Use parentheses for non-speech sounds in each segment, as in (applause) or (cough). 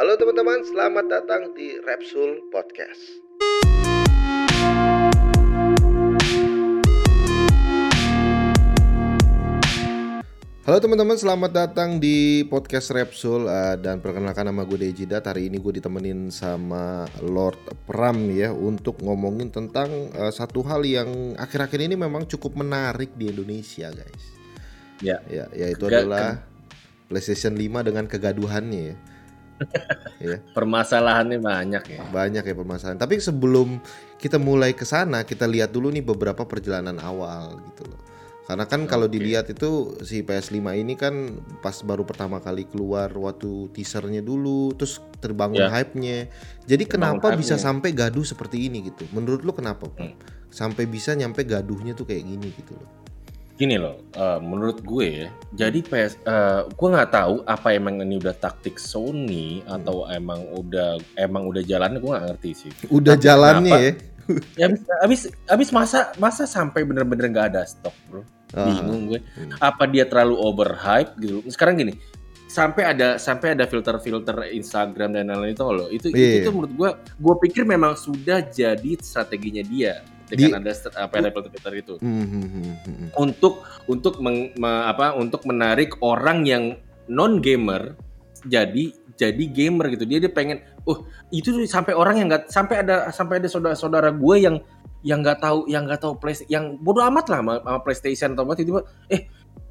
Halo teman-teman, selamat datang di Repsul Podcast. Halo teman-teman, selamat datang di podcast Repsul uh, dan perkenalkan nama gue Dejidat. Hari ini gue ditemenin sama Lord Pram ya untuk ngomongin tentang uh, satu hal yang akhir-akhir ini memang cukup menarik di Indonesia, guys. Ya, ya yaitu Gak, adalah PlayStation 5 dengan kegaduhannya ya. (laughs) ya. Permasalahannya banyak ya. Banyak ya permasalahan. Tapi sebelum kita mulai ke sana, kita lihat dulu nih beberapa perjalanan awal gitu loh karena kan kalau dilihat itu si PS5 ini kan pas baru pertama kali keluar waktu teasernya dulu terus terbangun ya. hype-nya. Jadi terbangun kenapa hype bisa sampai gaduh seperti ini gitu? Menurut lu kenapa? Hmm. Sampai bisa nyampe gaduhnya tuh kayak gini gitu loh. Gini loh, uh, menurut gue ya, jadi PS, uh, gue nggak tahu apa emang ini udah taktik Sony hmm. atau emang udah emang udah jalannya gue nggak ngerti sih. Udah Tapi jalannya kenapa, ya? ya abis, abis masa masa sampai bener-bener nggak ada stok bro uh, bingung gue hmm. apa dia terlalu overhype gitu sekarang gini sampai ada sampai ada filter-filter Instagram dan lain-lain itu loh itu yeah. itu menurut gue gue pikir memang sudah jadi strateginya dia dengan Di, ada apa ada filter-filter itu mm -hmm. untuk untuk meng, me, apa untuk menarik orang yang non gamer jadi jadi gamer gitu dia dia pengen oh itu sampai orang yang nggak sampai ada sampai ada saudara-saudara gue yang yang nggak tahu yang nggak tahu play yang bodoh amat lah sama, sama PlayStation atau apa tiba-tiba eh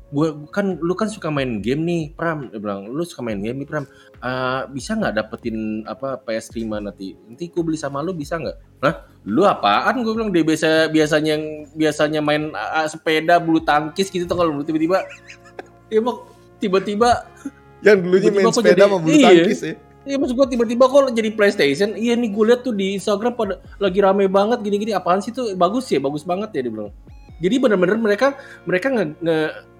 gue kan lu kan suka main game nih Pram. Dia bilang lu suka main game nih Pram. Uh, bisa nggak dapetin apa PS5 nanti? Nanti gue beli sama lu bisa nggak? Nah lu apaan? Gue bilang dia biasa biasanya yang biasanya main uh, sepeda bulu tangkis gitu tuh kalau tiba-tiba. (laughs) Dia mau tiba-tiba. Yang dulunya tiba -tiba main sepeda sama bulu iya. tangkis ya? Iya maksud gue tiba-tiba kok jadi PlayStation. Iya nih gue lihat tuh di Instagram pada lagi rame banget gini-gini. Apaan sih tuh? Bagus ya, bagus banget ya dia bilang. Jadi bener-bener mereka mereka nge, nge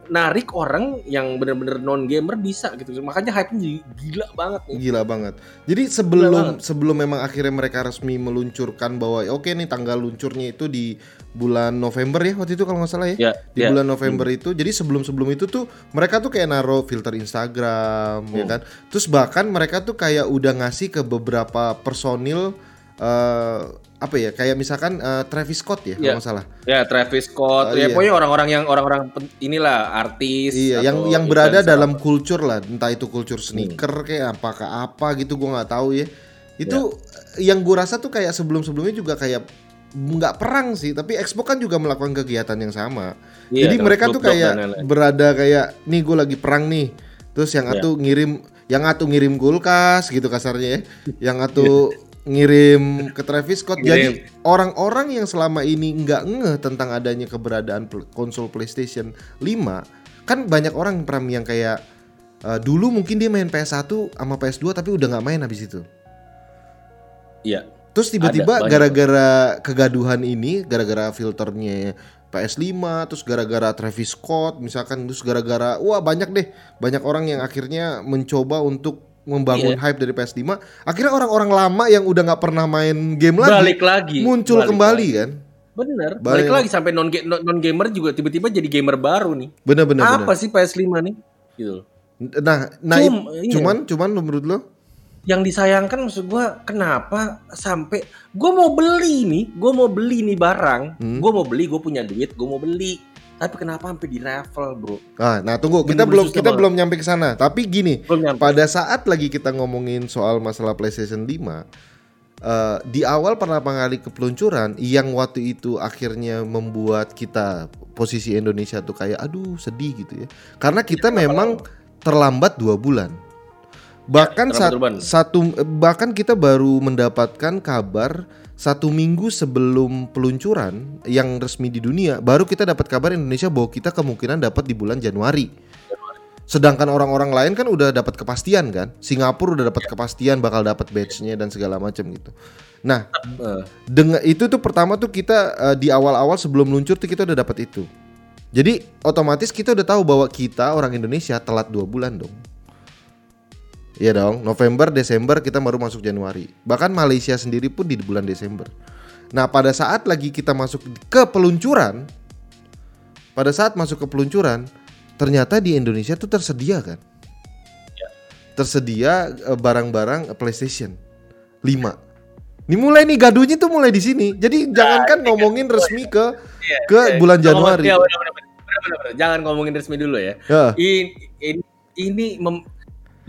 narik orang yang bener-bener non gamer bisa gitu makanya hype jadi gila banget nih. gila banget jadi sebelum banget. sebelum memang akhirnya mereka resmi meluncurkan bahwa oke okay nih tanggal luncurnya itu di bulan November ya waktu itu kalau nggak salah ya, ya di ya. bulan November hmm. itu jadi sebelum sebelum itu tuh mereka tuh kayak naruh filter Instagram ya hmm. ya kan terus bahkan mereka tuh kayak udah ngasih ke beberapa personil uh, apa ya kayak misalkan uh, Travis Scott ya yeah. kalau salah. Ya Travis Scott, uh, ya iya. pokoknya orang-orang yang orang-orang inilah artis. Iya, yang yang berada dalam kultur lah, entah itu kultur sneaker hmm. kayak apakah apa gitu gue nggak tahu ya. Itu yeah. yang gue rasa tuh kayak sebelum-sebelumnya juga kayak nggak perang sih, tapi Expo kan juga melakukan kegiatan yang sama. Yeah, Jadi mereka tuh kayak berada kayak nih gue lagi perang nih, terus yang yeah. atuh ngirim yang atuh ngirim kulkas gitu kasarnya ya, yang atuh iya ngirim ke Travis Scott. Ngirim. Jadi orang-orang yang selama ini nggak ngeh tentang adanya keberadaan konsol PlayStation 5 kan banyak orang pram yang kayak uh, dulu mungkin dia main PS1 sama PS2 tapi udah nggak main habis itu. Iya. Terus tiba-tiba gara-gara kegaduhan ini, gara-gara filternya PS5, terus gara-gara Travis Scott, misalkan terus gara-gara wah banyak deh, banyak orang yang akhirnya mencoba untuk membangun yeah. hype dari PS5 akhirnya orang-orang lama yang udah nggak pernah main game lagi balik lagi muncul balik kembali lagi. kan bener balik, balik lagi sampai non non gamer juga tiba-tiba jadi gamer baru nih bener bener apa bener. sih PS5 nih gitu nah nah Cum, iya. cuman cuman menurut lo yang disayangkan maksud gue kenapa sampai gue mau beli nih gue mau beli nih barang hmm. gue mau beli gue punya duit gue mau beli tapi kenapa sampai di level, Bro? Ah, nah tunggu, kita belum kita belum nyampe ke sana. Tapi gini, pada saat lagi kita ngomongin soal masalah PlayStation 5, uh, eh, di awal pertama kali kepeluncuran yang waktu itu akhirnya membuat kita posisi Indonesia tuh kayak aduh sedih gitu ya. Karena kita ya, memang terlambat dua bulan. Bahkan ya, sat, satu bahkan kita baru mendapatkan kabar satu minggu sebelum peluncuran yang resmi di dunia, baru kita dapat kabar Indonesia bahwa kita kemungkinan dapat di bulan Januari. Sedangkan orang-orang lain kan udah dapat kepastian kan, Singapura udah dapat kepastian bakal dapat badge-nya dan segala macam gitu. Nah, dengan itu tuh pertama tuh kita uh, di awal-awal sebelum luncur tuh kita udah dapat itu. Jadi otomatis kita udah tahu bahwa kita orang Indonesia telat dua bulan dong. Iya dong, November, Desember kita baru masuk Januari. Bahkan Malaysia sendiri pun di bulan Desember. Nah, pada saat lagi kita masuk ke peluncuran, pada saat masuk ke peluncuran, ternyata di Indonesia tuh tersedia kan? Ya. tersedia eh, barang-barang PlayStation 5. Ini mulai nih gaduhnya tuh mulai di sini. Jadi nah, jangankan ngomongin resmi ke iya, ke iya. bulan Januari. Iya, bener, bener, bener, Jangan ngomongin resmi dulu ya. ya. Ini ini, ini mem,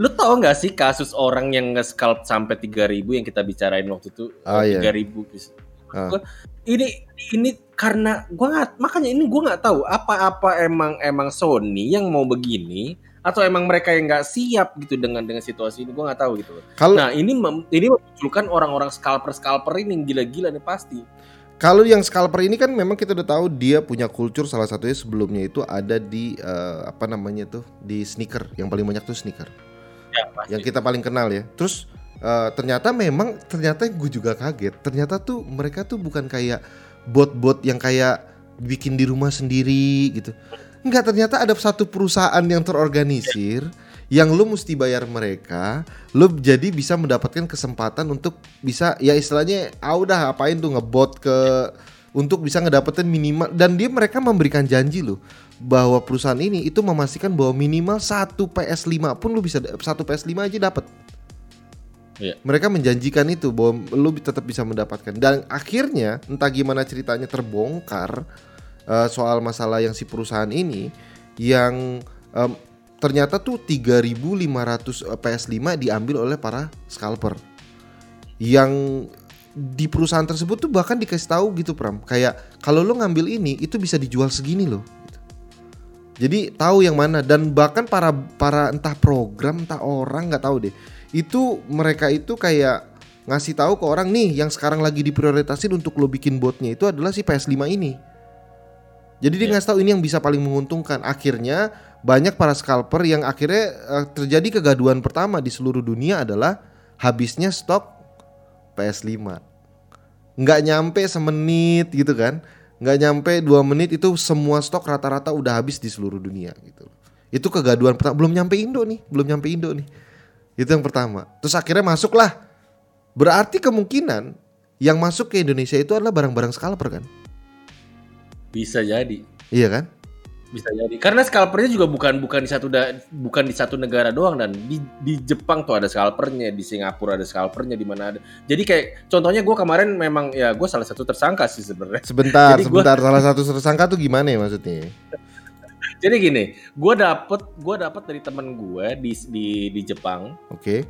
lu tau gak sih kasus orang yang nge-scalp sampai 3000 yang kita bicarain waktu itu ah, 3000 iya. Ah. Ini ini karena gua gak, makanya ini gua nggak tahu apa-apa emang emang Sony yang mau begini atau emang mereka yang nggak siap gitu dengan dengan situasi ini gue nggak tahu gitu Kalau nah ini mem, ini memunculkan orang-orang scalper scalper ini yang gila-gila nih pasti. Kalau yang scalper ini kan memang kita udah tahu dia punya kultur salah satunya sebelumnya itu ada di uh, apa namanya tuh di sneaker yang paling banyak tuh sneaker. Ya, pasti. Yang kita paling kenal ya. Terus uh, ternyata memang ternyata gue juga kaget. Ternyata tuh mereka tuh bukan kayak bot-bot yang kayak bikin di rumah sendiri gitu Enggak, ternyata ada satu perusahaan yang terorganisir yang lu mesti bayar mereka, lu jadi bisa mendapatkan kesempatan untuk bisa ya istilahnya ah udah apain tuh ngebot ke untuk bisa ngedapetin minimal dan dia mereka memberikan janji lo bahwa perusahaan ini itu memastikan bahwa minimal satu PS5 pun lu bisa satu PS5 aja dapat. Yeah. Mereka menjanjikan itu bahwa lu tetap bisa mendapatkan dan akhirnya entah gimana ceritanya terbongkar uh, soal masalah yang si perusahaan ini yang um, ternyata tuh 3.500 eh, PS5 diambil oleh para scalper. Yang di perusahaan tersebut tuh bahkan dikasih tahu gitu Pram, kayak kalau lo ngambil ini itu bisa dijual segini loh. Jadi tahu yang mana dan bahkan para para entah program entah orang nggak tahu deh. Itu mereka itu kayak ngasih tahu ke orang nih yang sekarang lagi diprioritasin untuk lo bikin botnya itu adalah si PS5 ini jadi dia yeah. ngasih tahu ini yang bisa paling menguntungkan. Akhirnya banyak para scalper yang akhirnya uh, terjadi kegaduhan pertama di seluruh dunia adalah habisnya stok PS5. Nggak nyampe semenit gitu kan. Nggak nyampe dua menit itu semua stok rata-rata udah habis di seluruh dunia gitu. Itu kegaduhan pertama. Belum nyampe Indo nih, belum nyampe Indo nih. Itu yang pertama. Terus akhirnya masuklah. Berarti kemungkinan yang masuk ke Indonesia itu adalah barang-barang scalper kan? Bisa jadi. Iya kan? Bisa jadi. Karena scalpernya juga bukan bukan di satu da, bukan di satu negara doang dan di di Jepang tuh ada scalpernya, di Singapura ada scalpernya, di mana ada. Jadi kayak contohnya gue kemarin memang ya gue salah satu tersangka sih sebenarnya. Sebentar, jadi sebentar gua... salah satu tersangka tuh gimana ya maksudnya? (laughs) Jadi gini, gue dapet gue dapet dari temen gue di di di Jepang. Oke. Okay.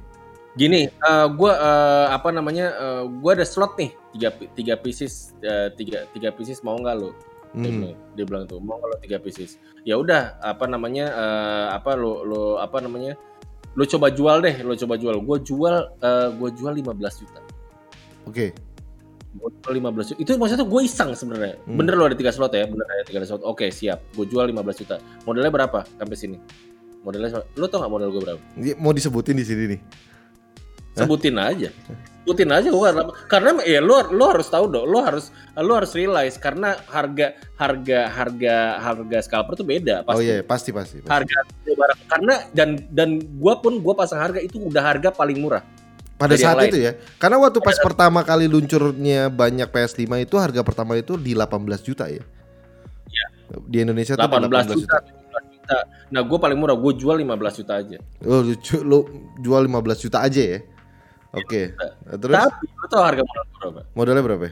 Gini, uh, gue uh, apa namanya? Uh, gue ada slot nih tiga tiga pieces uh, tiga tiga pieces mau nggak lo? Hmm. Dia bilang tuh mau kalau tiga pieces. Ya udah apa namanya uh, apa lo lo apa namanya lo coba jual deh lo coba jual. Gue jual uh, gue jual 15 juta. Oke. Okay. Gue jual 15 juta. Itu maksudnya gue iseng sebenarnya. Hmm. Bener lo ada tiga slot ya? Bener ada tiga slot. Oke okay, siap. Gue jual 15 juta. Modelnya berapa sampai sini? Modelnya lo tau gak model gue berapa? Mau disebutin di sini nih. Sebutin Hah? aja ikutin aja gua karena ya lu lu harus tahu dong lu harus lu harus realize karena harga harga harga harga scalper tuh beda pasti. Oh iya pasti pasti. pasti. Harga barang karena dan dan gua pun gua pasang harga itu udah harga paling murah. Pada saat itu ya. Karena waktu pas Pada pertama kali luncurnya banyak PS5 itu harga pertama itu di 18 juta ya. Iya. Di Indonesia 18 tuh 18 juta. juta. Nah, gue paling murah, gue jual 15 juta aja. Oh, lu, lu jual 15 juta aja ya? Oke. Okay. Nah, terus? Tapi lu tau harga modal berapa? Modalnya berapa?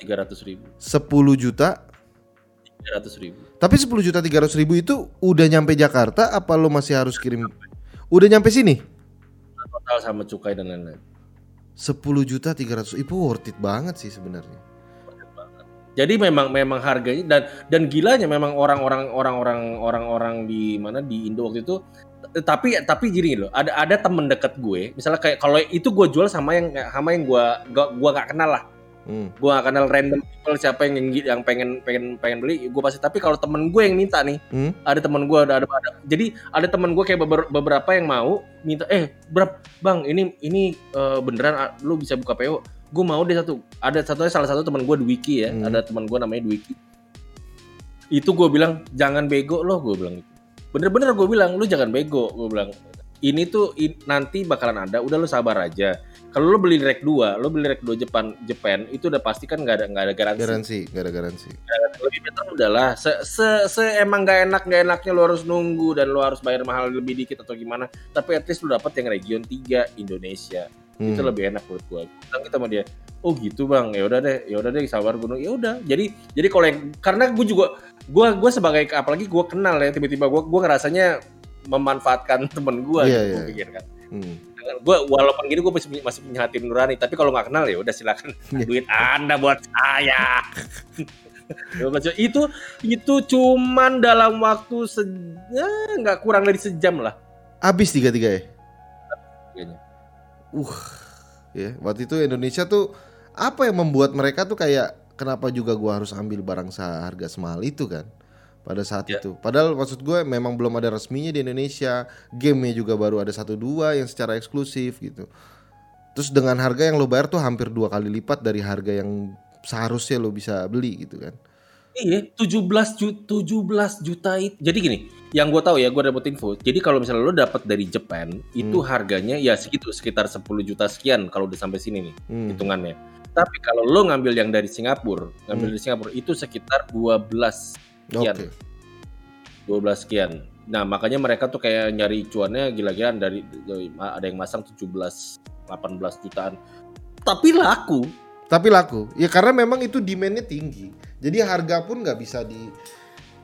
Tiga ratus ribu. Sepuluh juta? Tiga ratus ribu. Tapi sepuluh juta tiga ratus ribu itu udah nyampe Jakarta? Apa lo masih harus kirim? Udah nyampe sini? Total sama cukai dan lain-lain. Sepuluh juta tiga ratus, itu worth it banget sih sebenarnya. Jadi memang memang harganya dan dan gilanya memang orang-orang orang-orang orang-orang di mana di Indo waktu itu tapi tapi gini loh ada ada temen deket gue misalnya kayak kalau itu gue jual sama yang sama yang gue gak gue gak kenal lah hmm. gue gak kenal random people siapa yang yang pengen pengen pengen beli gue pasti tapi kalau temen gue yang minta nih hmm? ada temen gue ada, ada ada jadi ada temen gue kayak beberapa yang mau minta eh berapa bang ini ini uh, beneran lu bisa buka PO gue mau deh satu ada satunya salah satu teman gue Dwiki ya hmm. ada teman gue namanya Dwiki itu gue bilang jangan bego loh gue bilang bener-bener gue bilang lu jangan bego gue bilang. Ini tuh in, nanti bakalan ada udah lo sabar aja. Kalau lo beli rack 2 lo beli rack 2 Jepang Jepang itu udah pasti kan nggak ada nggak ada garansi. Garansi nggak ada garansi. Lebih better udahlah. Se, se, se emang nggak enak nggak enaknya lo harus nunggu dan lo harus bayar mahal lebih dikit atau gimana. Tapi at least lo dapet yang region 3 Indonesia. Hmm. itu lebih enak menurut gue kita kita sama dia oh gitu bang. Ya udah deh ya udah deh sabar gunung. Ya udah. Jadi jadi kalau yang karena gue juga gue gue sebagai apalagi gue kenal ya tiba-tiba gue gue ngerasanya memanfaatkan (laughs) temen gue yeah, gitu, yeah. pikir kan. Hmm. gue walaupun gini gue masih, masih punya hati nurani tapi kalau nggak kenal ya udah silakan. (laughs) Yeah. duit anda buat saya. Itu itu cuman dalam waktu se ya, nggak kurang dari sejam lah. Habis tiga tiga ya uh ya. Waktu itu Indonesia tuh apa yang membuat mereka tuh kayak kenapa juga gua harus ambil barang seharga semahal itu kan pada saat yeah. itu. Padahal maksud gue memang belum ada resminya di Indonesia, gamenya juga baru ada satu dua yang secara eksklusif gitu. Terus dengan harga yang lo bayar tuh hampir dua kali lipat dari harga yang seharusnya lo bisa beli gitu kan. Iya, 17 juta, 17 juta itu. Jadi gini, yang gue tahu ya, gue dapet info. Jadi kalau misalnya lo dapat dari Jepang, itu hmm. harganya ya segitu, sekitar 10 juta sekian kalau udah sampai sini nih hmm. hitungannya. Tapi kalau lo ngambil yang dari Singapura, ngambil hmm. dari Singapura itu sekitar 12 sekian. Okay. 12 sekian. Nah, makanya mereka tuh kayak nyari cuannya gila-gilaan dari, dari ada yang masang 17 18 jutaan. Tapi laku. Tapi laku. Ya karena memang itu demandnya tinggi. Jadi harga pun nggak bisa di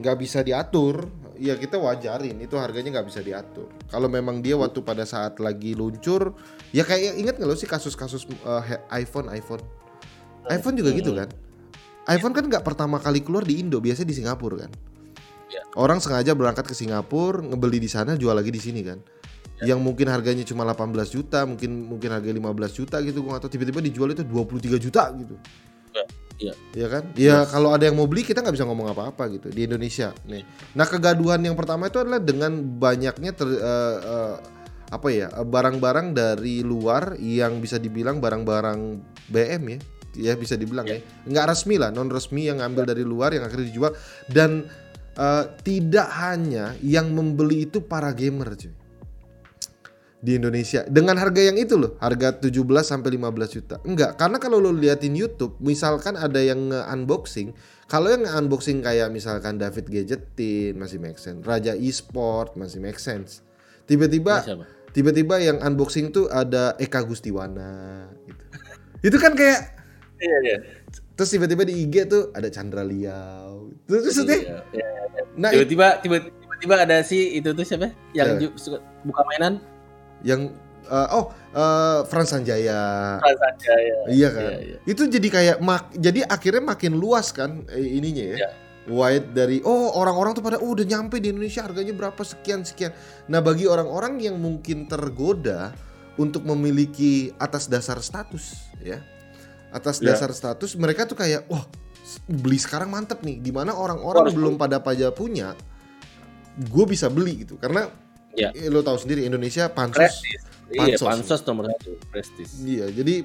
nggak bisa diatur. Ya kita wajarin itu harganya nggak bisa diatur. Kalau memang dia waktu pada saat lagi luncur, ya kayak inget nggak lo sih kasus-kasus uh, iPhone iPhone. iPhone juga gitu kan. iPhone kan nggak pertama kali keluar di Indo, biasanya di Singapura kan. Ya. Orang sengaja berangkat ke Singapura, ngebeli di sana, jual lagi di sini kan. Ya. Yang mungkin harganya cuma 18 juta, mungkin mungkin harga 15 juta gitu, gua atau tiba-tiba dijual itu 23 juta gitu. Ya. Iya. Iya kan? Ya yes. kalau ada yang mau beli kita nggak bisa ngomong apa-apa gitu di Indonesia nih. Nah kegaduhan yang pertama itu adalah dengan banyaknya ter, uh, uh, apa ya barang-barang dari luar yang bisa dibilang barang-barang BM ya ya bisa dibilang ya, ya. nggak resmi lah non resmi yang ngambil dari luar yang akhirnya dijual dan uh, tidak hanya yang membeli itu para gamer cuy di Indonesia dengan harga yang itu loh, harga 17 sampai 15 juta. Enggak, karena kalau lo liatin YouTube, misalkan ada yang unboxing, kalau yang unboxing kayak misalkan David Gadgetin masih make sense, Raja Esport masih make sense. Tiba-tiba tiba-tiba yang unboxing tuh ada Eka Gustiwana gitu. itu kan kayak Iya, iya. Terus tiba-tiba di IG tuh ada Chandra Liao. Terus maksudnya iya, iya, iya. Nah, tiba-tiba tiba-tiba ada si itu tuh siapa? Yang yeah. buka mainan yang uh, oh uh, Frans Sanjaya. Frans Sanjaya. Iya kan. Iya, iya. Itu jadi kayak mak jadi akhirnya makin luas kan eh, ininya ya. Iya. Wide dari oh orang-orang tuh pada oh udah nyampe di Indonesia harganya berapa sekian sekian. Nah, bagi orang-orang yang mungkin tergoda untuk memiliki atas dasar status ya. Atas yeah. dasar status mereka tuh kayak wah beli sekarang mantep nih di mana orang-orang belum pada pada punya gue bisa beli gitu karena Ya. Lo tahu sendiri Indonesia pansus. Prestis. Iya, pansos nomor satu, prestis. Iya, jadi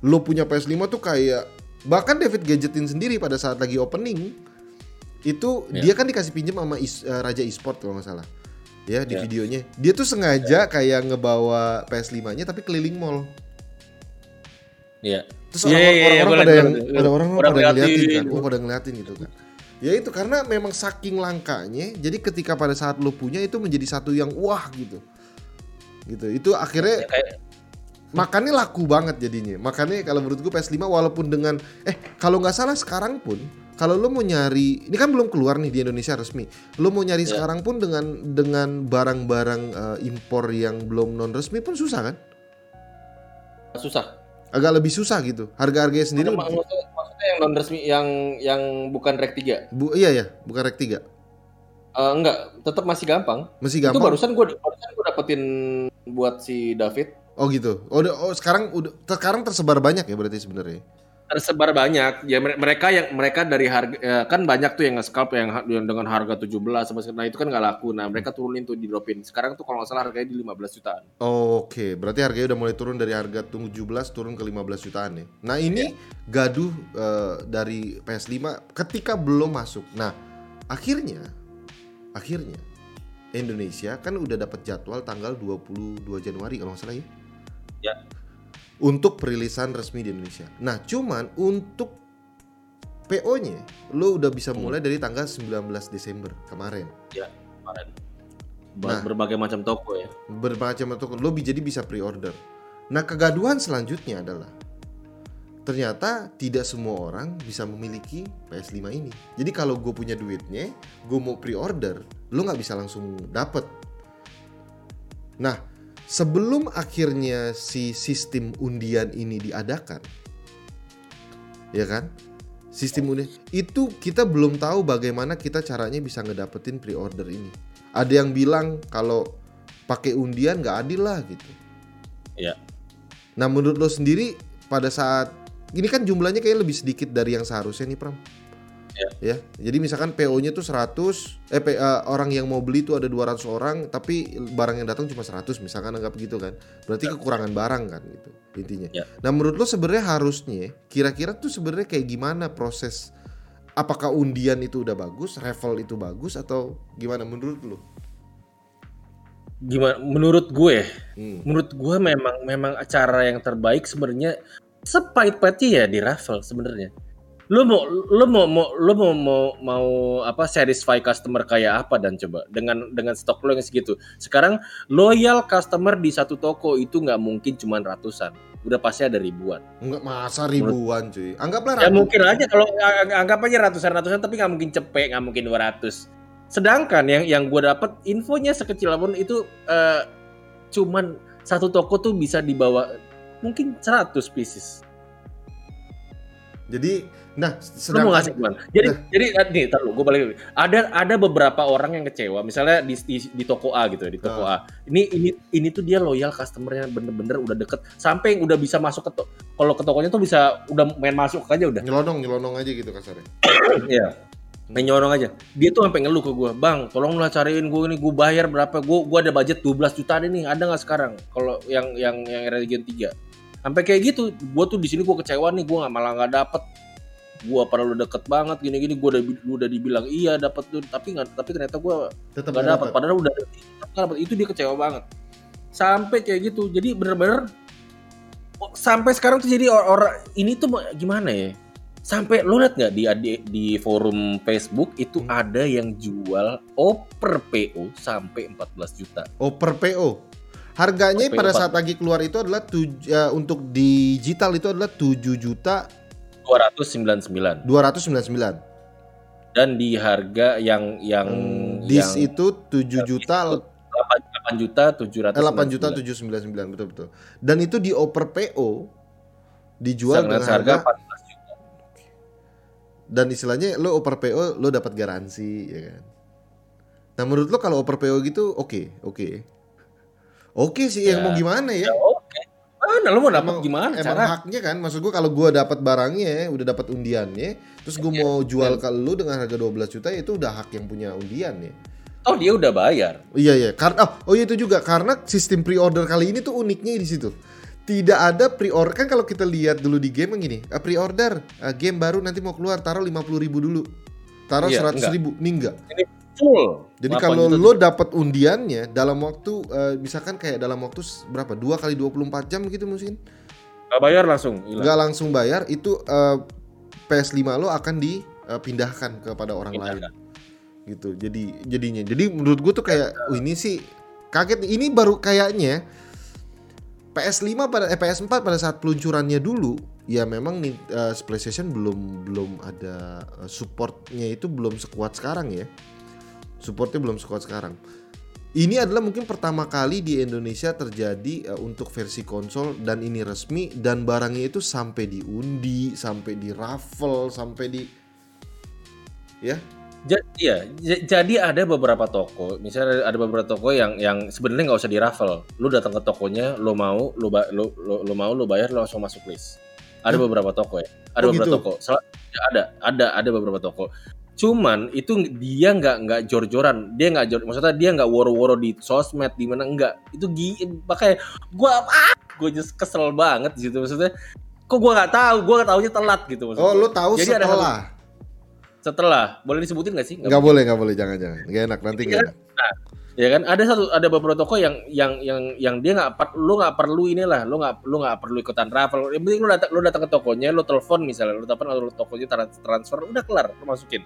lo punya PS5 tuh kayak bahkan David Gadgetin sendiri pada saat lagi opening itu ya. dia kan dikasih pinjam sama is, uh, Raja Esport kalau nggak salah. Ya, di ya. videonya. Dia tuh sengaja ya. kayak ngebawa PS5-nya tapi keliling mall. Iya. Terus iya, iya, orang-orang ya, ya, pada yang ada orang, orang pada ngeliatin kan. Oh, pada ngeliatin gitu kan. Ya itu karena memang saking langkanya, jadi ketika pada saat lo punya itu menjadi satu yang wah gitu. Gitu. Itu akhirnya ya, makannya laku banget jadinya. Makanya kalau menurut gue PS5 walaupun dengan eh kalau nggak salah sekarang pun kalau lo mau nyari ini kan belum keluar nih di Indonesia resmi. Lo mau nyari ya. sekarang pun dengan dengan barang-barang uh, impor yang belum non resmi pun susah kan? Susah. Agak lebih susah gitu. Harga-harganya sendiri. Maksudnya, yang non resmi yang yang bukan rek 3. Bu iya ya, bukan rek 3. Uh, enggak, tetap masih gampang. Masih gampang. Itu barusan gue barusan gue dapetin buat si David. Oh gitu. Oh, oh sekarang udah sekarang tersebar banyak ya berarti sebenarnya tersebar banyak ya mereka yang mereka dari harga ya, kan banyak tuh yang nge-scalp yang, yang dengan harga 17 sama nah itu kan nggak laku nah mereka turunin tuh di dropin sekarang tuh kalau nggak salah harganya di 15 jutaan oh, oke okay. berarti harganya udah mulai turun dari harga 17 turun ke 15 jutaan ya nah ini yeah. gaduh uh, dari PS5 ketika belum masuk nah akhirnya akhirnya Indonesia kan udah dapat jadwal tanggal 22 Januari kalau nggak salah ya. Ya. Untuk perilisan resmi di Indonesia. Nah, cuman untuk PO-nya lo udah bisa hmm. mulai dari tanggal 19 Desember kemarin. Ya, kemarin. Nah, berbagai macam toko ya. Berbagai macam toko. Lo jadi bisa pre-order. Nah, kegaduhan selanjutnya adalah ternyata tidak semua orang bisa memiliki PS5 ini. Jadi kalau gue punya duitnya, gue mau pre-order, lo nggak bisa langsung dapet. Nah, sebelum akhirnya si sistem undian ini diadakan, ya kan? Sistem undian itu kita belum tahu bagaimana kita caranya bisa ngedapetin pre-order ini. Ada yang bilang kalau pakai undian nggak adil lah gitu. Ya. Nah, menurut lo sendiri pada saat ini kan jumlahnya kayak lebih sedikit dari yang seharusnya nih Pram. Ya. ya. Jadi misalkan PO-nya tuh 100 eh uh, orang yang mau beli tuh ada 200 orang tapi barang yang datang cuma 100 misalkan anggap gitu kan. Berarti ya. kekurangan barang kan gitu intinya. Ya. Nah, menurut lo sebenarnya harusnya kira-kira tuh sebenarnya kayak gimana proses apakah undian itu udah bagus, raffle itu bagus atau gimana menurut lo? Gimana menurut gue? Hmm. Menurut gue memang memang acara yang terbaik sebenarnya sepahit-pahitnya ya di raffle sebenarnya. Lu mau lu mau mau lu mau mau mau apa satisfy customer kayak apa dan coba dengan dengan stok lo yang segitu. Sekarang loyal customer di satu toko itu nggak mungkin cuma ratusan. Udah pasti ada ribuan. Enggak masa ribuan cuy. Anggaplah ratusan. Ya mungkin aja kalau anggap aja ratusan-ratusan tapi nggak mungkin cepet, nggak mungkin 200. Sedangkan yang yang gue dapat infonya sekecil apa pun itu uh, cuman satu toko tuh bisa dibawa mungkin 100 pieces. Jadi, nah, sedangkan, lu mau ngasih gimana? Jadi, nah, jadi eh, nih, tar lu, gue balik. Ada ada beberapa orang yang kecewa, misalnya di, di, di toko A gitu ya, di toko uh. A. Ini ini ini tuh dia loyal customernya bener-bener udah deket, sampai udah bisa masuk ke to kalau ke tokonya tuh bisa udah main masuk aja udah. Nyelonong, nyelonong aja gitu kasarnya. (coughs) Iya. main nyelonong aja. Dia tuh sampai ngeluh ke gue, bang, tolong lah cariin gue ini, gue bayar berapa? Gue gue ada budget 12 juta nih, ada nggak sekarang? Kalau yang yang yang region 3 sampai kayak gitu gue tuh di sini gue kecewa nih gue nggak malah nggak dapet gue lu deket banget gini-gini gue udah udah dibilang iya dapat tuh tapi nggak tapi ternyata gue nggak dapet padahal udah dapet itu dia kecewa banget sampai kayak gitu jadi bener-bener sampai sekarang tuh jadi orang ini tuh gimana ya sampai lo liat nggak di, di di forum Facebook itu hmm. ada yang jual oper PO sampai 14 juta. Oper PO? Harganya OP pada saat lagi keluar itu adalah tuj, uh, untuk digital itu adalah 7 juta 299. 299. Dan di harga yang yang hmm, dis yang, itu 7 juta 8, juta 700 8 juta 799 betul betul. Dan itu di oper PO dijual dengan harga, harga 14 juta. Dan istilahnya lo oper PO lo dapat garansi ya kan. Nah menurut lo kalau oper PO gitu oke okay, oke. Okay. Oke sih, ya. yang mau gimana ya? ya oke. Mana lo mau dapat gimana? Emang cara? haknya kan, maksud gua kalau gua dapat barangnya, udah dapat undiannya, terus gua ya, mau jual ke lu dengan harga 12 juta itu udah hak yang punya undian ya. Oh dia udah bayar. Iya iya, karena oh, oh iya itu juga karena sistem pre-order kali ini tuh uniknya di situ. Tidak ada pre-order kan kalau kita lihat dulu di game yang gini, uh, pre-order uh, game baru nanti mau keluar taruh 50 ribu dulu, taruh iya, 100 enggak. ribu, nih enggak. Ini full. Jadi kalau lo dapat undiannya dalam waktu uh, misalkan kayak dalam waktu berapa? dua kali 24 jam gitu mungkin. Gak bayar langsung. Hilang. Gak langsung bayar itu uh, eh, PS5 lo akan dipindahkan uh, kepada orang Pindahkan. lain. Gitu. Jadi jadinya. Jadi menurut gue tuh kayak oh, ini sih kaget ini baru kayaknya PS5 pada eh, PS4 pada saat peluncurannya dulu ya memang nih uh, PlayStation belum belum ada uh, supportnya itu belum sekuat sekarang ya supportnya belum sekuat sekarang ini adalah mungkin pertama kali di Indonesia terjadi uh, untuk versi konsol dan ini resmi dan barangnya itu sampai diundi, sampai di raffle, sampai di ya. Jadi ya, jadi ada beberapa toko, misalnya ada beberapa toko yang yang sebenarnya nggak usah di raffle. Lu datang ke tokonya, lu mau, lu lu lu, lu mau, lu bayar, lu langsung masuk list. Ada hmm? beberapa toko ya, ada oh, beberapa gitu? toko. Ya, ada, ada, ada beberapa toko. Cuman itu dia nggak nggak jor-joran, dia nggak jor, maksudnya dia nggak woro-woro di sosmed di mana enggak. Itu gi, pakai gua ah, gue just kesel banget gitu maksudnya. Kok gua nggak tahu, gua nggak tahunya telat gitu maksudnya. Oh, lu tahu Jadi setelah. Ada setelah. Boleh disebutin gak sih? Nggak boleh, nggak boleh, jangan jangan. Gak enak nanti gak enak. Nah, ya kan ada satu ada beberapa toko yang yang yang yang dia nggak lu nggak perlu inilah lu nggak lu nggak perlu ikutan travel yang penting lu datang lu datang ke tokonya lu telepon misalnya lu telepon atau lu tokonya transfer udah kelar lu masukin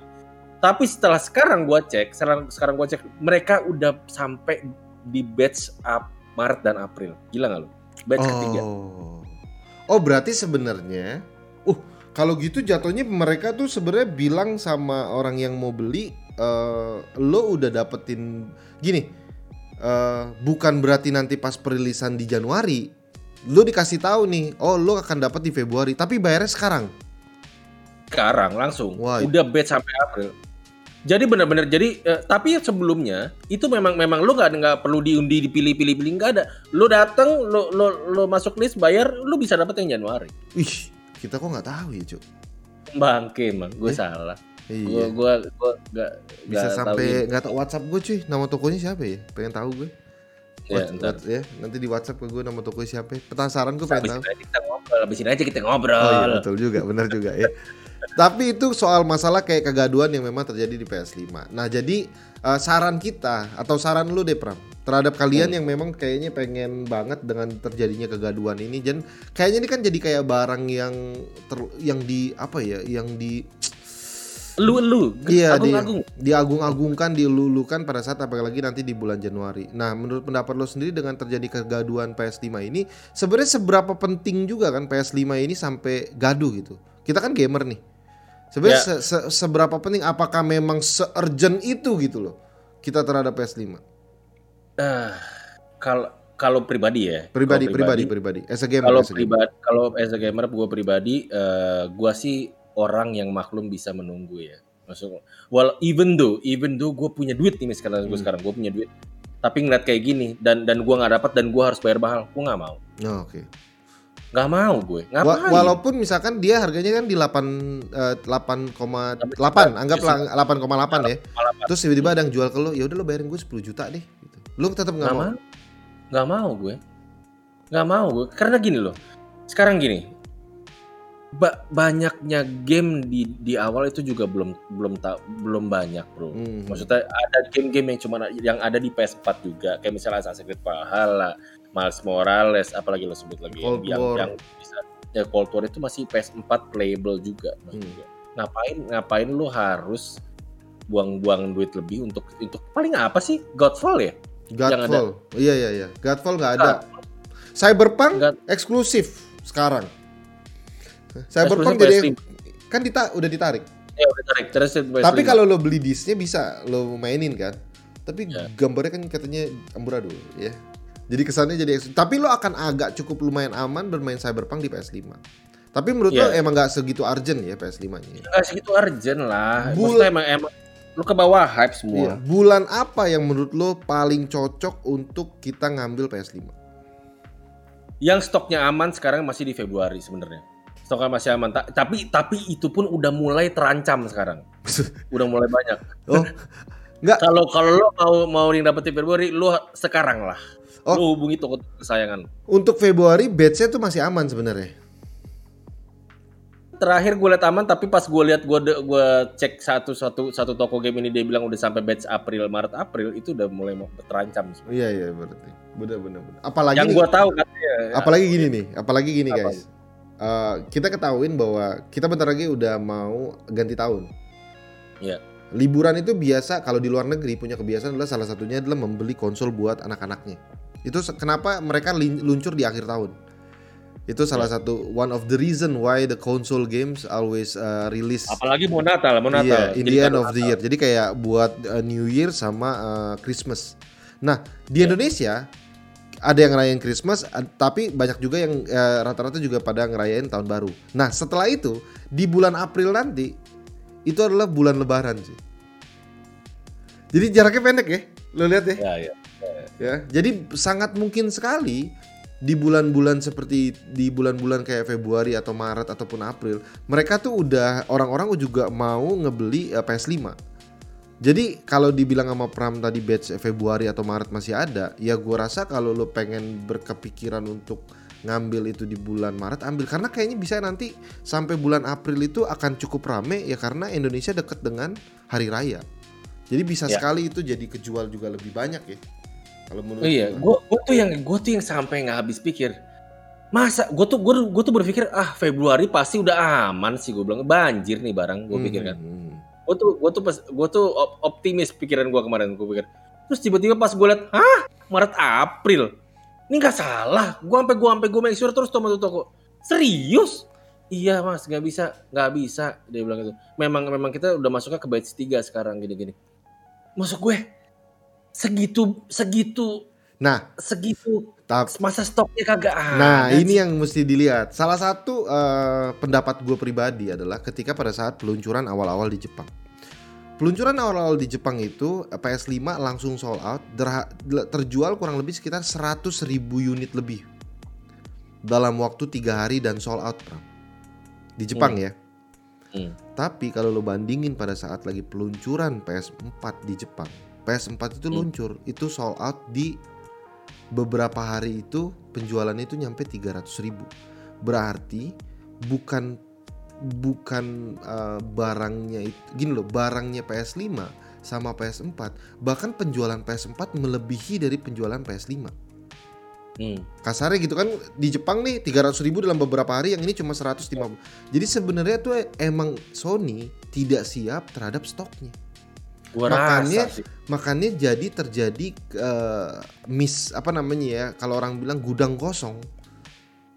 tapi setelah sekarang gua cek sekarang sekarang gua cek mereka udah sampai di batch up Maret dan April. Gila nggak lu? Batch oh. ketiga. Oh. Berarti sebenarnya uh kalau gitu jatuhnya mereka tuh sebenarnya bilang sama orang yang mau beli uh, lo udah dapetin gini uh, bukan berarti nanti pas perilisan di Januari lo dikasih tahu nih oh lo akan dapat di Februari tapi bayarnya sekarang? Sekarang langsung. Wah. udah bed sampai April jadi benar-benar jadi uh, tapi sebelumnya itu memang memang lo nggak nggak perlu diundi dipilih-pilih pilih nggak ada lo datang lo lo lo masuk list bayar lo bisa dapat yang Januari ih kita kok nggak tahu ya cuk bangke emang gue eh? salah Iya. Gua gua gua gak bisa gak sampai nggak tahu WhatsApp gue cuy. Nama tokonya siapa ya? Pengen tahu gue. Ya, What, ya, nanti di WhatsApp ke gue nama toko siapa. Penasaran gue pengen tahu. kita ngobrol, habis ini aja kita ngobrol. Oh iya, betul juga, benar juga ya. (laughs) Tapi itu soal masalah kayak kegaduhan yang memang terjadi di PS5. Nah, jadi uh, saran kita atau saran lu deh Pram terhadap kalian hmm. yang memang kayaknya pengen banget dengan terjadinya kegaduhan ini dan kayaknya ini kan jadi kayak barang yang ter, yang di apa ya, yang di lu lu iya agung-agung di, diagung-agungkan dilulukan pada saat apalagi nanti di bulan Januari. Nah, menurut pendapat lo sendiri dengan terjadi kegaduhan PS5 ini sebenarnya seberapa penting juga kan PS5 ini sampai gaduh gitu. Kita kan gamer nih. Sebenarnya ya. se -se seberapa penting apakah memang se-urgent itu gitu loh kita terhadap PS5? Uh, kalau kalau pribadi ya. Pribadi, pribadi, pribadi, pribadi. As a gamer. Kalau pribadi, kalau as a gamer, gue pribadi, uh, gue sih orang yang maklum bisa menunggu ya. Maksud, well even though, even though gue punya duit nih sekarang hmm. gue sekarang gue punya duit, tapi ngeliat kayak gini dan dan gue nggak dapat dan gue harus bayar mahal, gue nggak mau. Oh, Oke. Okay. Nggak mau gue. Ngapain? Walaupun misalkan dia harganya kan di 8 8,8, uh, anggaplah 8,8 ya. 8. Terus tiba-tiba ada yang jual ke lo, ya udah lo bayarin gue 10 juta deh gitu. Lo tetap nggak mau? Nggak mau gue. Nggak mau gue. Karena gini loh. Sekarang gini, ba banyaknya game di di awal itu juga belum belum tak belum banyak bro. Hmm. Maksudnya ada game-game yang cuma yang ada di PS4 juga kayak misalnya Assassin's Creed Valhalla, Miles Morales, apalagi lo sebut lagi Cold yang, War. yang bisa ya Cold War itu masih PS4 playable juga maksudnya. Hmm. Ngapain ngapain lu harus buang-buang duit lebih untuk untuk paling apa sih Godfall ya? Godfall. Iya iya iya. Godfall nggak ada. Cyberpunk God. eksklusif sekarang. Cyberpunk jadi kan dita udah ditarik. Ya udah ditarik. Terus Tapi kalau lo beli disknya bisa lo mainin kan. Tapi ya. gambarnya kan katanya amburadul ya. Jadi kesannya jadi tapi lo akan agak cukup lumayan aman bermain Cyberpunk di PS5. Tapi menurut ya. lo emang gak segitu urgent ya PS5-nya? Gak segitu urgent lah. Bul Maksudnya emang, emang lo ke bawah hype semua. Iya. Bulan apa yang menurut lo paling cocok untuk kita ngambil PS5? Yang stoknya aman sekarang masih di Februari sebenarnya stoknya masih aman. Ta tapi tapi itu pun udah mulai terancam sekarang. (laughs) udah mulai banyak. Oh. (laughs) Enggak. Kalau kalau lo mau mau yang dapetin Februari, lo sekarang lah. Oh. Lo hubungi toko kesayangan. Untuk Februari batch tuh masih aman sebenarnya. Terakhir gue liat aman, tapi pas gue lihat gue gue cek satu satu satu toko game ini dia bilang udah sampai batch April Maret April itu udah mulai mau terancam. Iya iya berarti. Bener bener bener. Apalagi yang gue tahu katanya. Apalagi gini nih, apalagi gini apa? guys uh, kita ketahuin bahwa kita bentar lagi udah mau ganti tahun. Iya. Liburan itu biasa kalau di luar negeri punya kebiasaan adalah salah satunya adalah membeli konsol buat anak-anaknya. Itu kenapa mereka luncur di akhir tahun. Itu salah yeah. satu one of the reason why the console games always uh, release. Apalagi mau Natal, mau Natal. Iya, in the end of Natal. the year. Jadi kayak buat uh, New Year sama uh, Christmas. Nah, di yeah. Indonesia ada yang ngerayain Christmas tapi banyak juga yang eh, rata-rata juga pada ngerayain tahun baru. Nah, setelah itu di bulan April nanti itu adalah bulan lebaran sih. Jadi jaraknya pendek ya. Lo lihat ya. Ya, ya. ya. Jadi sangat mungkin sekali di bulan-bulan seperti di bulan-bulan kayak Februari atau Maret ataupun April, mereka tuh udah orang-orang juga mau ngebeli uh, PS5 jadi kalau dibilang sama Pram tadi batch Februari atau Maret masih ada, ya gue rasa kalau lo pengen berkepikiran untuk ngambil itu di bulan Maret ambil karena kayaknya bisa nanti sampai bulan April itu akan cukup rame ya karena Indonesia deket dengan hari raya. Jadi bisa ya. sekali itu jadi kejual juga lebih banyak ya. Kalau menurut oh, iya, gue gue tuh yang gue tuh yang sampai nggak habis pikir. Masa gue tuh gue gue tuh berpikir ah Februari pasti udah aman sih gue bilang banjir nih barang gue hmm, pikir kan. Hmm. Gue tuh gue tuh pas gue tuh optimis pikiran gue kemarin gue pikir. Terus tiba-tiba pas gue liat, ah Maret April, ini nggak salah. Gue sampai gue sampai gue make sure terus toko toko. Serius? Iya mas, nggak bisa, nggak bisa. Dia bilang gitu. Memang memang kita udah masuknya ke batch 3 sekarang gini-gini. Masuk gue segitu segitu Nah, segitu tap, masa stoknya kagak ada. Nah, ini yang mesti dilihat. Salah satu uh, pendapat gue pribadi adalah ketika pada saat peluncuran awal-awal di Jepang. Peluncuran awal-awal di Jepang itu PS5 langsung sold out, terjual kurang lebih sekitar 100 ribu unit lebih dalam waktu tiga hari dan sold out, di Jepang hmm. ya. Hmm. Tapi kalau lo bandingin pada saat lagi peluncuran PS4 di Jepang, PS4 itu hmm. luncur, itu sold out di beberapa hari itu penjualan itu nyampe 300 ribu. Berarti bukan bukan uh, barangnya itu gini loh, barangnya PS5 sama PS4 bahkan penjualan PS4 melebihi dari penjualan PS5. Hmm. Kasarnya gitu kan di Jepang nih 300 ribu dalam beberapa hari yang ini cuma 150. Jadi sebenarnya tuh emang Sony tidak siap terhadap stoknya. Gua makanya rasa makanya jadi terjadi uh, miss apa namanya ya kalau orang bilang gudang kosong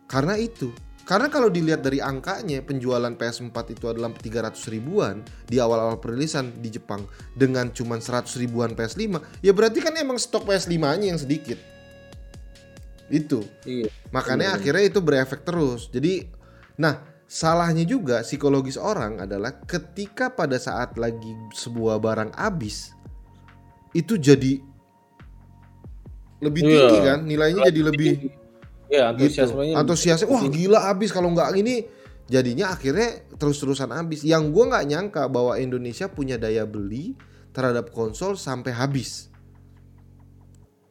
karena itu karena kalau dilihat dari angkanya penjualan PS4 itu adalah 300 ribuan di awal-awal perilisan di Jepang dengan cuma 100 ribuan PS5 ya berarti kan emang stok PS5-nya yang sedikit itu iya. makanya iya. akhirnya itu berefek terus jadi nah salahnya juga psikologis orang adalah ketika pada saat lagi sebuah barang habis itu jadi lebih iya. tinggi kan nilainya jadi lebih ya antusiasmenya gitu. antusiasnya wah gila habis kalau nggak ini jadinya akhirnya terus-terusan habis yang gue nggak nyangka bahwa Indonesia punya daya beli terhadap konsol sampai habis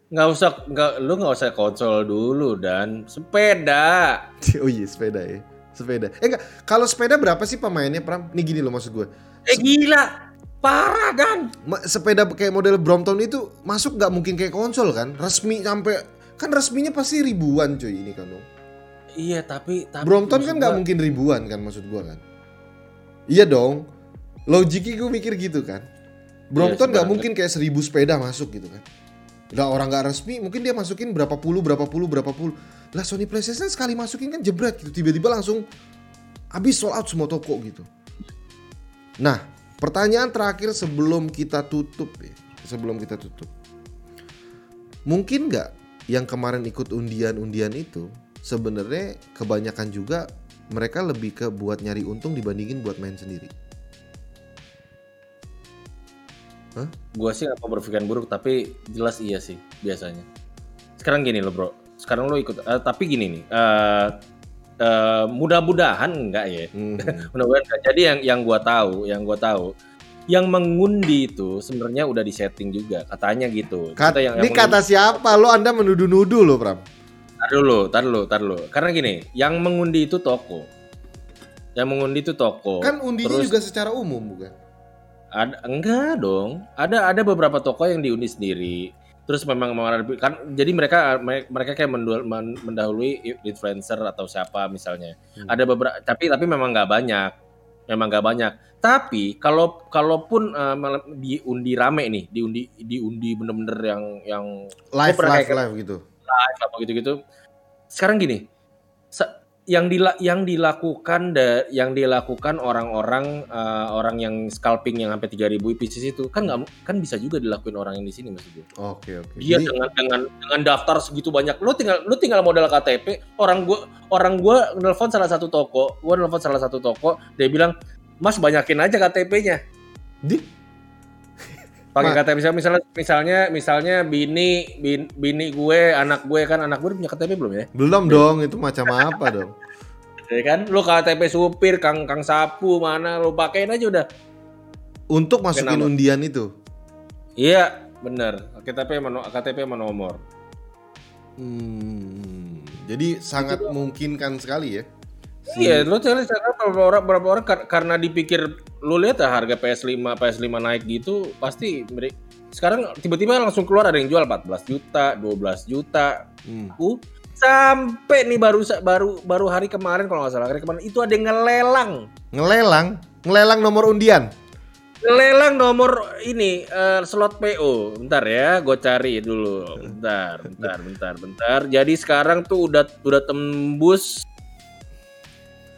nggak usah nggak lu nggak usah konsol dulu dan sepeda (laughs) oh iya sepeda ya sepeda. Eh enggak, kalau sepeda berapa sih pemainnya Pram? Nih gini loh maksud gue. Eh gila, parah dan. Sepeda kayak model Brompton itu masuk nggak mungkin kayak konsol kan? Resmi sampai kan resminya pasti ribuan cuy ini kan dong. Iya tapi, tapi Brompton kan nggak mungkin ribuan kan maksud gue kan? Iya dong. Logiknya gue mikir gitu kan. Brompton iya, nggak iya, mungkin kayak seribu sepeda masuk gitu kan. Udah orang nggak resmi mungkin dia masukin berapa puluh berapa puluh berapa puluh lah Sony PlayStation sekali masukin kan jebret gitu tiba-tiba langsung habis sold out semua toko gitu nah pertanyaan terakhir sebelum kita tutup ya sebelum kita tutup mungkin nggak yang kemarin ikut undian-undian itu sebenarnya kebanyakan juga mereka lebih ke buat nyari untung dibandingin buat main sendiri Hah? Gua sih apa berpikiran buruk tapi jelas iya sih biasanya. Sekarang gini loh bro, sekarang lo ikut. Uh, tapi gini nih, uh, uh, mudah-mudahan enggak ya. Hmm. (laughs) mudah-mudahan Jadi yang yang gua tahu, yang gua tahu, yang mengundi itu sebenarnya udah disetting juga katanya gitu. Kat, yang, ini yang kata siapa? Lo Anda menuduh-nuduh lo, Pram. Tar dulu, tar dulu, tar dulu. Karena gini, yang mengundi itu toko. Yang mengundi itu toko. Kan undinya terus, juga secara umum bukan? Ada enggak dong. Ada ada beberapa toko yang diundi sendiri. Terus memang kan jadi mereka mereka kayak mendahului influencer atau siapa misalnya. Hmm. Ada beberapa tapi tapi memang nggak banyak. Memang nggak banyak. Tapi kalau kalaupun uh, diundi rame nih, diundi diundi bener-bener yang yang live live, kayak, live gitu. Live apa gitu-gitu. Sekarang gini, yang dila yang dilakukan da, yang dilakukan orang-orang uh, orang yang scalping yang sampai 3000 pieces itu kan nggak kan bisa juga dilakuin orang yang di sini maksud gue. Oke okay, oke. Okay. Dia Jadi... dengan dengan dengan daftar segitu banyak. Lu tinggal lu tinggal modal KTP, orang gua orang gua nelpon salah satu toko, gua nelpon salah satu toko, dia bilang, "Mas banyakin aja KTP-nya." Di pakai KTP misalnya misalnya misalnya misalnya bini bin, bini gue anak gue kan anak gue punya KTP belum ya? Belum dong itu macam apa dong? (laughs) Ya kan? Lu KTP supir kang kang sapu mana lu pakein aja udah. Untuk masukin Kenapa? undian itu? Iya bener. KTP sama KTP nomor. Hmm, jadi sangat memungkinkan sekali ya Iya, lu cari berapa orang berapa orang karena dipikir lu lihat ya harga PS5 PS5 naik gitu pasti sekarang tiba-tiba langsung keluar ada yang jual 14 juta, 12 juta. Hmm. Uh, sampai nih baru baru baru hari kemarin kalau nggak salah hari kemarin itu ada yang ngelelang. Ngelelang? Ngelelang nomor undian. Lelang nomor ini uh, slot PO. Bentar ya, gue cari dulu. Bentar, bentar, bentar, bentar. Jadi sekarang tuh udah udah tembus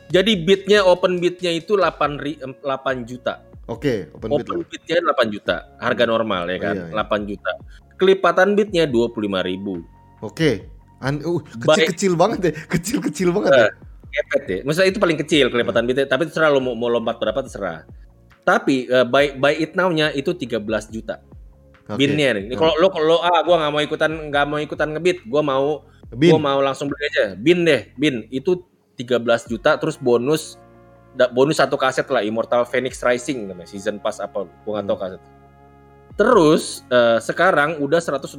jadi bitnya open bitnya itu 8 8 juta. Oke, okay, open, open bit bitnya 8 juta, harga normal ya kan, oh, iya, iya. 8 juta. Kelipatan bitnya 25 ribu. Oke, okay. uh, kecil-kecil banget ya, kecil-kecil banget uh, ya. Kepet ya, maksudnya itu paling kecil kelipatan hmm. bitnya, tapi terserah lo mau, mau lompat berapa terserah. Tapi uh, buy buy it now-nya itu 13 juta. Okay. Binnya nih. Kalau lo kalau ah gua nggak mau ikutan nggak mau ikutan ngebit, gua mau bin. gua mau langsung beli aja. Bin deh, bin. Itu 13 juta terus bonus bonus satu kaset lah Immortal Phoenix Rising namanya season pass apa gua nggak tahu hmm. kaset. Terus uh, sekarang udah 164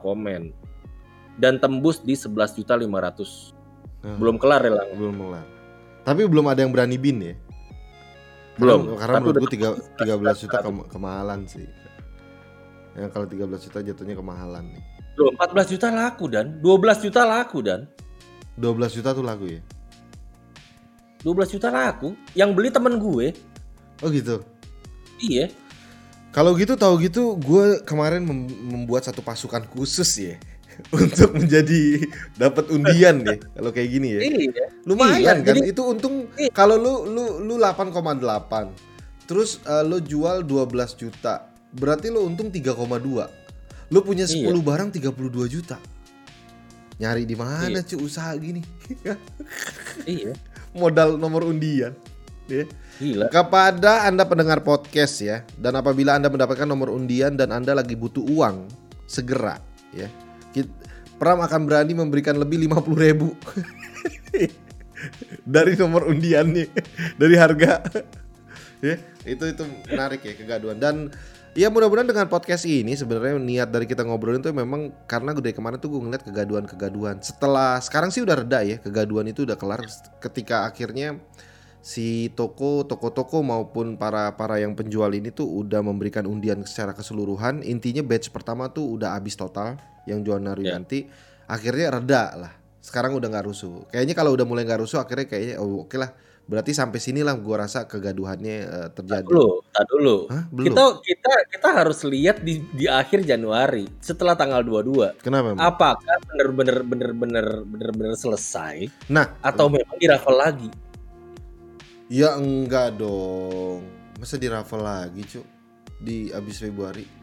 komen dan tembus di 11 juta 500 hmm. belum kelar ya lang? Belum kelar. Tapi belum ada yang berani bin ya? Belum. karena, karena menurut gue tiga, 13 juta ke, kemahalan sih. Ya kalau 13 juta jatuhnya kemahalan nih. Belum, 14 juta laku dan. 12 juta laku dan. 12 juta tuh laku ya 12 juta laku. Yang beli temen gue. Oh gitu. Iya. Kalau gitu tahu gitu gue kemarin mem membuat satu pasukan khusus ya (laughs) untuk menjadi dapat undian deh kalau kayak gini ya. Iya. Lumayan iya, kan? Jadi, itu untung iya. kalau lu lu lu 8,8. Terus uh, lu jual 12 juta. Berarti lu untung 3,2. Lu punya 10 iya. barang 32 juta. Nyari di mana iya. cuy usaha gini? (laughs) iya modal nomor undian. Ya. Gila. Kepada Anda pendengar podcast ya, dan apabila Anda mendapatkan nomor undian dan Anda lagi butuh uang, segera ya. Pram akan berani memberikan lebih 50 ribu (laughs) dari nomor undian nih, (laughs) dari harga. (laughs) ya, itu itu menarik ya kegaduhan dan Ya mudah-mudahan dengan podcast ini sebenarnya niat dari kita ngobrolin tuh memang karena dari kemarin tuh gue ngeliat kegaduhan-kegaduhan. Setelah sekarang sih udah reda ya kegaduhan itu udah kelar ketika akhirnya si toko toko-toko maupun para para yang penjual ini tuh udah memberikan undian secara keseluruhan. Intinya batch pertama tuh udah habis total yang jual Naru yeah. nanti akhirnya reda lah. Sekarang udah nggak rusuh. Kayaknya kalau udah mulai nggak rusuh akhirnya kayaknya oh oke okay lah Berarti sampai sinilah gua rasa kegaduhannya uh, terjadi. dulu, tak dulu. Hah? Belum. Kita kita kita harus lihat di di akhir Januari setelah tanggal 22. Kenapa? Apakah benar-benar benar-benar benar-benar selesai? Nah, atau memang dirafel lagi? Ya enggak dong. Masa dirafel lagi, Cuk? Di abis Februari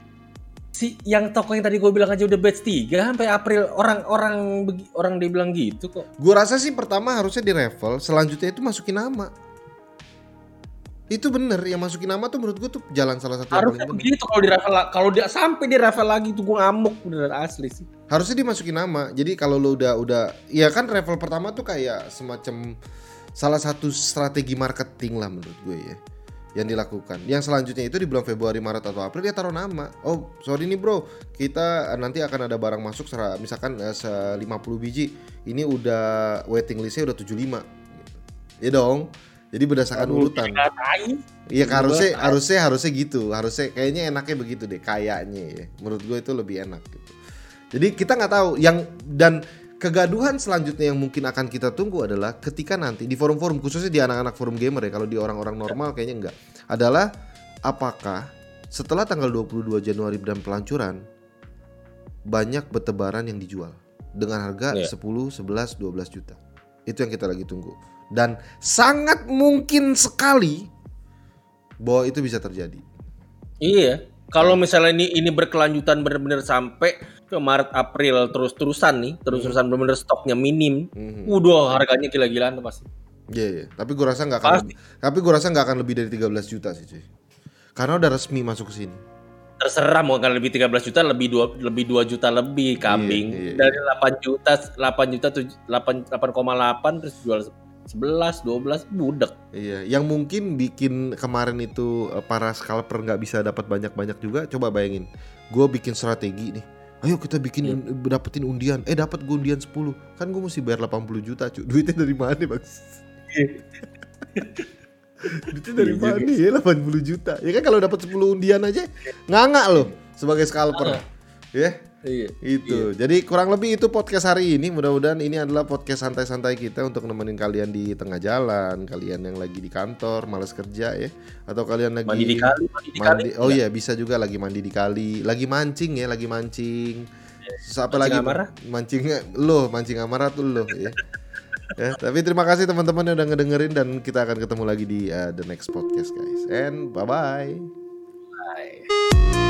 si yang toko yang tadi gue bilang aja udah batch 3 sampai April orang-orang orang dia bilang gitu kok. Gue rasa sih pertama harusnya di level, selanjutnya itu masukin nama. Itu bener yang masukin nama tuh menurut gue tuh jalan salah satu Harusnya begitu kalau di level kalau dia sampai di level lagi tuh gue ngamuk bener asli sih. Harusnya dimasukin nama. Jadi kalau lo udah udah ya kan level pertama tuh kayak semacam salah satu strategi marketing lah menurut gue ya yang dilakukan. Yang selanjutnya itu di bulan Februari, Maret atau April dia taruh nama. Oh, sorry nih bro, kita nanti akan ada barang masuk misalkan eh, 50 biji. Ini udah waiting listnya udah 75. Ya dong. Jadi berdasarkan Aduh, urutan. Iya harusnya harusnya harusnya gitu. Harusnya kayaknya enaknya begitu deh kayaknya ya. Menurut gue itu lebih enak gitu. Jadi kita nggak tahu yang dan kegaduhan selanjutnya yang mungkin akan kita tunggu adalah ketika nanti di forum-forum khususnya di anak-anak forum gamer ya kalau di orang-orang normal kayaknya enggak adalah apakah setelah tanggal 22 Januari dan pelancuran banyak bertebaran yang dijual dengan harga yeah. 10, 11, 12 juta. Itu yang kita lagi tunggu. Dan sangat mungkin sekali bahwa itu bisa terjadi. Iya. Kalau misalnya ini ini berkelanjutan benar-benar sampai ke Maret April terus-terusan nih, terus-terusan hmm. benar-benar stoknya minim. Hmm. Udah harganya gila-gilaan tuh pasti. Iya, yeah, yeah. tapi gue rasa nggak akan. Lebih, tapi gue rasa nggak akan lebih dari 13 juta sih, cuy. Karena udah resmi masuk ke sini. Terserah mau kan lebih 13 juta, lebih dua lebih 2 juta lebih kambing. Yeah, yeah, dari 8 juta, 8 juta 8 8,8 terus jual 11, 12 budek. Iya, yang mungkin bikin kemarin itu eh, para scalper nggak bisa dapat banyak-banyak juga. Coba bayangin, gue bikin strategi nih ayo kita bikin yeah. dapetin undian eh dapat gue undian 10 kan gue mesti bayar 80 juta cuy duitnya dari mana bang Itu dari iya mana ya 80 juta. Ya kan kalau dapat 10 undian aja nganga loh sebagai scalper. Ya. Iya. Itu. Iya. Jadi kurang lebih itu podcast hari ini. Mudah-mudahan ini adalah podcast santai-santai kita untuk nemenin kalian di tengah jalan, kalian yang lagi di kantor, males kerja ya, atau kalian lagi mandi di kali, mandi di kali. Oh iya, bisa juga lagi mandi di kali, lagi mancing ya, lagi mancing. Terus apa lagi? Amarah? Mancing lo, mancing amarah tuh lo ya. ya, tapi terima kasih teman-teman yang udah ngedengerin dan kita akan ketemu lagi di uh, the next podcast guys. And bye-bye. Bye.